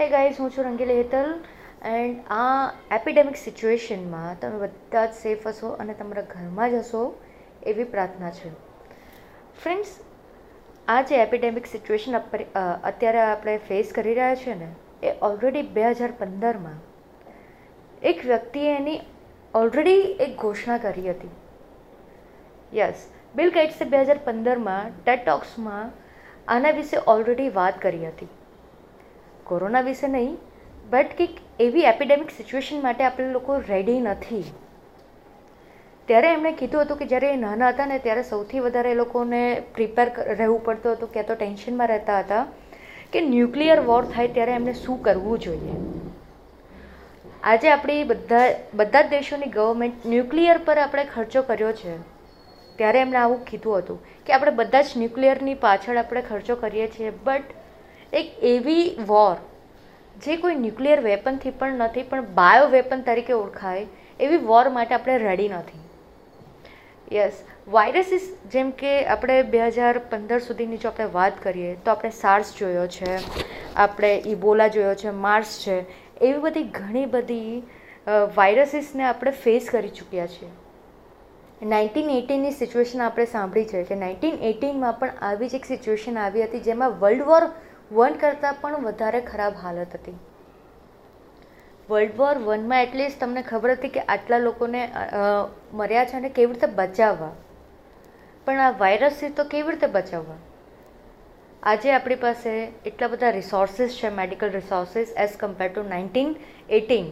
હે ગાઈસ હું છું રંગીલી હેતલ એન્ડ આ એપિડેમિક સિચ્યુએશનમાં તમે બધા જ સેફ હશો અને તમારા ઘરમાં જ હશો એવી પ્રાર્થના છે. ફ્રેન્ડ્સ આ જે એપિડેમિક સિચ્યુએશન અત્યારે આપણે ફેસ કરી રહ્યા છે ને, એ ઓલરેડી બે હજાર પંદરમાં એક વ્યક્તિએ એની ઓલરેડી એક ઘોષણા કરી હતી. યસ બિલ ગેટ્સે બે હજાર પંદરમાં ટેટોક્સમાં આના વિશે ઓલરેડી વાત કરી હતી. કોરોના વિશે નહીં બટ કંઈક એવી એપિડેમિક સિચ્યુએશન માટે આપણે લોકો રેડી નથી. ત્યારે એમણે કીધું હતું કે જ્યારે એ નાના હતા ને ત્યારે સૌથી વધારે એ લોકોને પ્રિપેર રહેવું પડતું હતું, ક્યાં તો ટેન્શનમાં રહેતા હતા કે ન્યુક્લિયર વોર થાય ત્યારે એમને શું કરવું જોઈએ. આજે આપણી બધા બધા જ દેશોની ગવર્મેન્ટ ન્યુક્લિયર પર આપણે ખર્ચો કર્યો છે. ત્યારે એમણે આવું કીધું હતું કે આપણે બધા જ ન્યુક્લિયરની પાછળ આપણે ખર્ચો કરીએ છીએ બટ એક એવી વોર જે કોઈ ન્યુક્લિયર વેપનથી પણ નથી, પણ બાયો વેપન તરીકે ઓળખાય, એવી વોર માટે આપણે રેડી નથી. યસ વાયરસીસ જેમ કે આપણે બે હજાર પંદર સુધીની જો આપણે વાત કરીએ, તો આપણે સાર્સ જોયો છે, આપણે ઇબોલા જોયો છે માર્સ છે, એવી બધી ઘણી બધી વાયરસીસને આપણે ફેસ કરી ચૂક્યા છીએ નાઇન્ટીન એટીનની સિચ્યુએશન આપણે સાંભળી છે કે નાઇન્ટીન એટીનમાં પણ આવી જ એક સિચ્યુએશન આવી હતી જેમાં વર્લ્ડ વોર વન કરતાં પણ વધારે ખરાબ હાલત હતી. વર્લ્ડ વોર વનમાં એટલીસ્ટ તમને ખબર હતી કે આટલા લોકોને મર્યા છે અને કેવી રીતે બચાવવા. પણ આ વાયરસથી તો કેવી રીતે બચાવવા? આજે આપણી પાસે એટલા બધા રિસોર્સિસ છે medical resources as compare to nineteen eighteen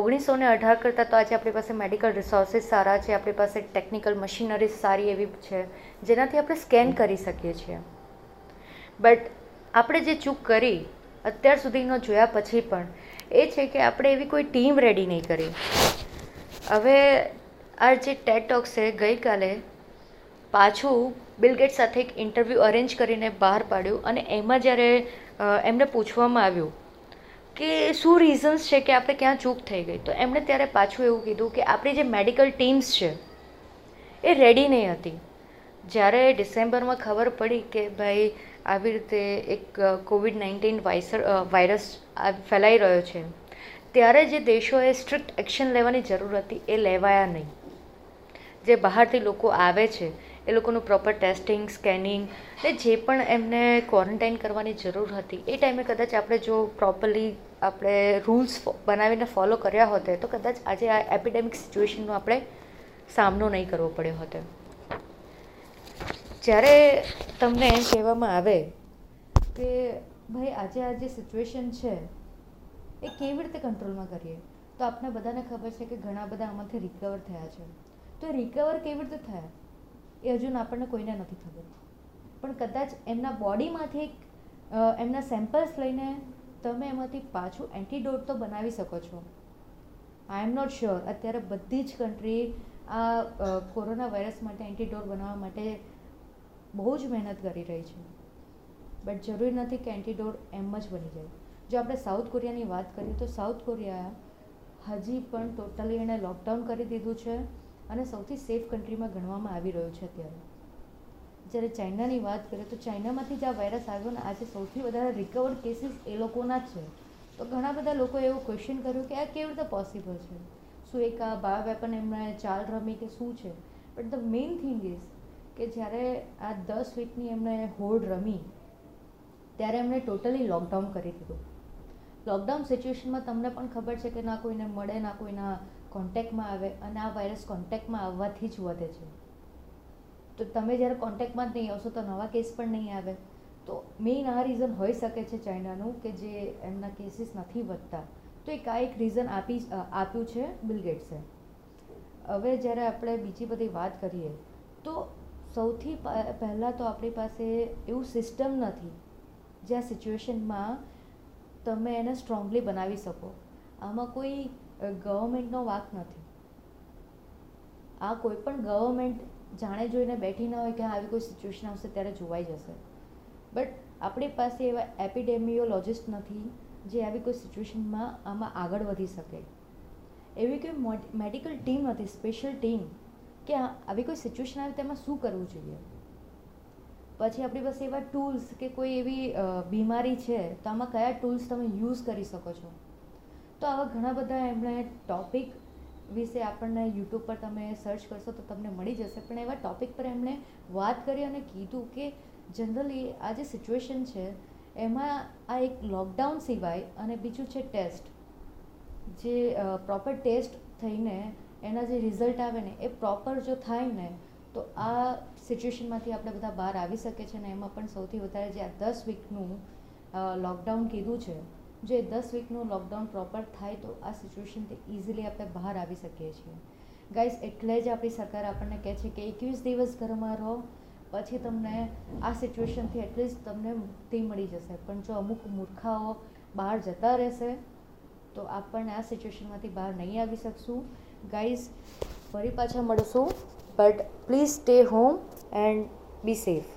ઓગણીસો ને અઢાર કરતાં તો આજે આપણી પાસે મેડિકલ રિસોર્સિસ સારા છે, આપણી પાસે ટેકનિકલ મશીનરીઝ સારી એવી છે, જેનાથી આપણે સ્કેન કરી શકીએ છીએ. બટ આપણે જે ચૂક કરી, અત્યાર સુધીનો જોયા પછી પણ, એ છે કે આપણે એવી કોઈ ટીમ રેડી નહીં કરી. હવે, આ જે ટેટટોકસ છે, ગઈકાલે પાછું બિલગેટ સાથે એક ઇન્ટરવ્યૂ અરેન્જ કરીને બહાર પાડ્યું અને એમાં જ્યારે એમને પૂછવામાં આવ્યું કે શું રીઝન્સ છે કે આપણે ક્યાં ચૂક થઈ ગઈ? તો એમણે ત્યારે પાછું એવું કીધું કે આપણી જે મેડિકલ ટીમ્સ છે, એ રેડી નહીં હતી. જ્યારે ડિસેમ્બરમાં ખબર પડી કે ભાઈ આવી રીતે એક કોવિડ નાઇન્ટીન વાયસર વાયરસ ફેલાઈ રહ્યો છે. ત્યારે જે દેશોએ સ્ટ્રિક્ટ એક્શન લેવાની જરૂર હતી એ લેવાયા નહીં. જે બહારથી લોકો આવે છે, એ લોકોનું પ્રોપર ટેસ્ટિંગ સ્કેનિંગ ને જે પણ એમને ક્વોરન્ટાઇન કરવાની જરૂર હતી, એ ટાઈમે કદાચ આપણે જો પ્રોપરલી આપણે રૂલ્સ બનાવીને ફોલો કર્યા હોતે, તો કદાચ આજે આ એપિડેમિક સિચ્યુએશનનો આપણે સામનો નહીં કરવો પડ્યો હોતે. જ્યારે તમને એમ કહેવામાં આવે કે ભાઈ, આજે આ જે સિચ્યુએશન છે, એ કેવી રીતે કંટ્રોલમાં કરીએ? તો આપને બધાને ખબર છે કે ઘણા બધા આમાંથી રિકવર થયા છે. તો રિકવર કેવી રીતે થયા? એ હજુ આપણને કોઈને નથી ખબર. પણ કદાચ એમના બોડીમાંથી એમના સેમ્પલ્સ લઈને તમે એમાંથી પાછું એન્ટીડોટ તો બનાવી શકો છો. આઈ એમ નોટ શ્યોર અત્યારે બધી જ કન્ટ્રી આ કોરોના વાયરસ માટે એન્ટીડોટ બનાવવા માટે બહુ જ મહેનત કરી રહી છે. બટ જરૂરી નથી કે એન્ટીડોર એમ જ બની જાય. જો આપણે સાઉથ કોરિયાની વાત કરીએ તો સાઉથ કોરિયા હજી પણ ટોટલી એણે લોકડાઉન કરી દીધું છે અને સૌથી સેફ કન્ટ્રીમાં ગણવામાં આવી રહ્યું છે અત્યારે. જ્યારે ચાઇનાની વાત કરીએ તો ચાઇનામાંથી જ આ વાયરસ આવ્યો ને, આજે સૌથી વધારે રિકવર્ડ કેસીસ એ લોકોના જ છે. તો ઘણા બધા લોકોએ એવું ક્વેશ્ચન કર્યું કે આ કેવી રીતે પોસિબલ છે? શું એક આ બાયો વેપન એમણે ચાલ રમી કે શું છે? But the main thing is કે જ્યારે આ દસ વીકની એમણે હોડ રમી, ત્યારે એમણે ટોટલી લોકડાઉન કરી દીધું. લોકડાઉન સિચ્યુએશનમાં તમને પણ ખબર છે કે ના કોઈને મળે, ના કોઈના કોન્ટેક્ટમાં આવે અને આ વાયરસ કોન્ટેક્ટમાં આવવાથી જ વધે છે. તો તમે જ્યારે કોન્ટેક્ટમાં જ નહીં આવશો તો નવા કેસ પણ નહીં આવે. તો મેઇન આ રીઝન હોઈ શકે છે ચાઇનાનું કે જે એમના કેસીસ નથી વધતા. તો એક આ એક રીઝન આપી, આપ્યું છે બિલગેટ્સે હવે જ્યારે આપણે બીજી બધી વાત કરીએ, તો સૌથી પહેલાં તો આપણી પાસે એવું સિસ્ટમ નથી જે આ સિચ્યુએશનમાં તમે એને સ્ટ્રોંગલી બનાવી શકો. આમાં કોઈ ગવર્મેન્ટનો વાક નથી. આ કોઈ પણ ગવર્મેન્ટ જાણે જોઈને બેઠી ન હોય કે આવી કોઈ સિચ્યુએશન આવશે, ત્યારે જોવાઈ જશે. બટ આપણી પાસે એવા એપિડેમિયોલોજિસ્ટ નથી, જે આવી કોઈ સિચ્યુએશનમાં આમાં આગળ વધી શકે. એવી કોઈ મેડિકલ ટીમ નથી સ્પેશિયલ ટીમ કે આવી કોઈ સિચ્યુએશન આવે તેમાં શું કરવું જોઈએ? પછી આપણી પાસે એવા ટૂલ્સ કે કોઈ એવી બીમારી છે, તો આમાં કયા ટૂલ્સ તમે યુઝ કરી શકો છો? તો આવા ઘણા બધા એમણે ટોપિક વિશે આપણને યુટ્યુબ પર તમે સર્ચ કરશો તો તમને મળી જશે. પણ એવા ટોપિક પર એમણે વાત કરી અને કીધું કે જનરલી આ જે સિચ્યુએશન છે, એમાં આ એક લોકડાઉન સિવાય અને બીજું છે ટેસ્ટ જે પ્રોપર ટેસ્ટ થઈને એના જે રિઝલ્ટ આવે ને, એ પ્રોપર જો થાય ને, તો આ સિચ્યુએશનમાંથી આપણે બધા બહાર આવી શકે છે ને, એમાં પણ સૌથી વધારે જે આ દસ વીકનું લોકડાઉન કીધું છે, જે દસ વીકનું લોકડાઉન પ્રોપર થાય તો આ સિચ્યુએશનથી ઇઝીલી આપણે બહાર આવી શકીએ છીએ. ગાઈઝ એટલે જ આપણી સરકાર આપણને કહે છે કે એકવીસ દિવસ ઘરમાં રહો, પછી તમને આ સિચ્યુએશનથી એટલીસ્ટ તમને મુક્તિ મળી જશે. પણ જો અમુક મૂર્ખાઓ બહાર જતા રહેશે, તો આપણને આ સિચ્યુએશનમાંથી બહાર નહીં આવી શકશું. ગાઈઝ ફરી પાછા મળશું. But please stay home and be safe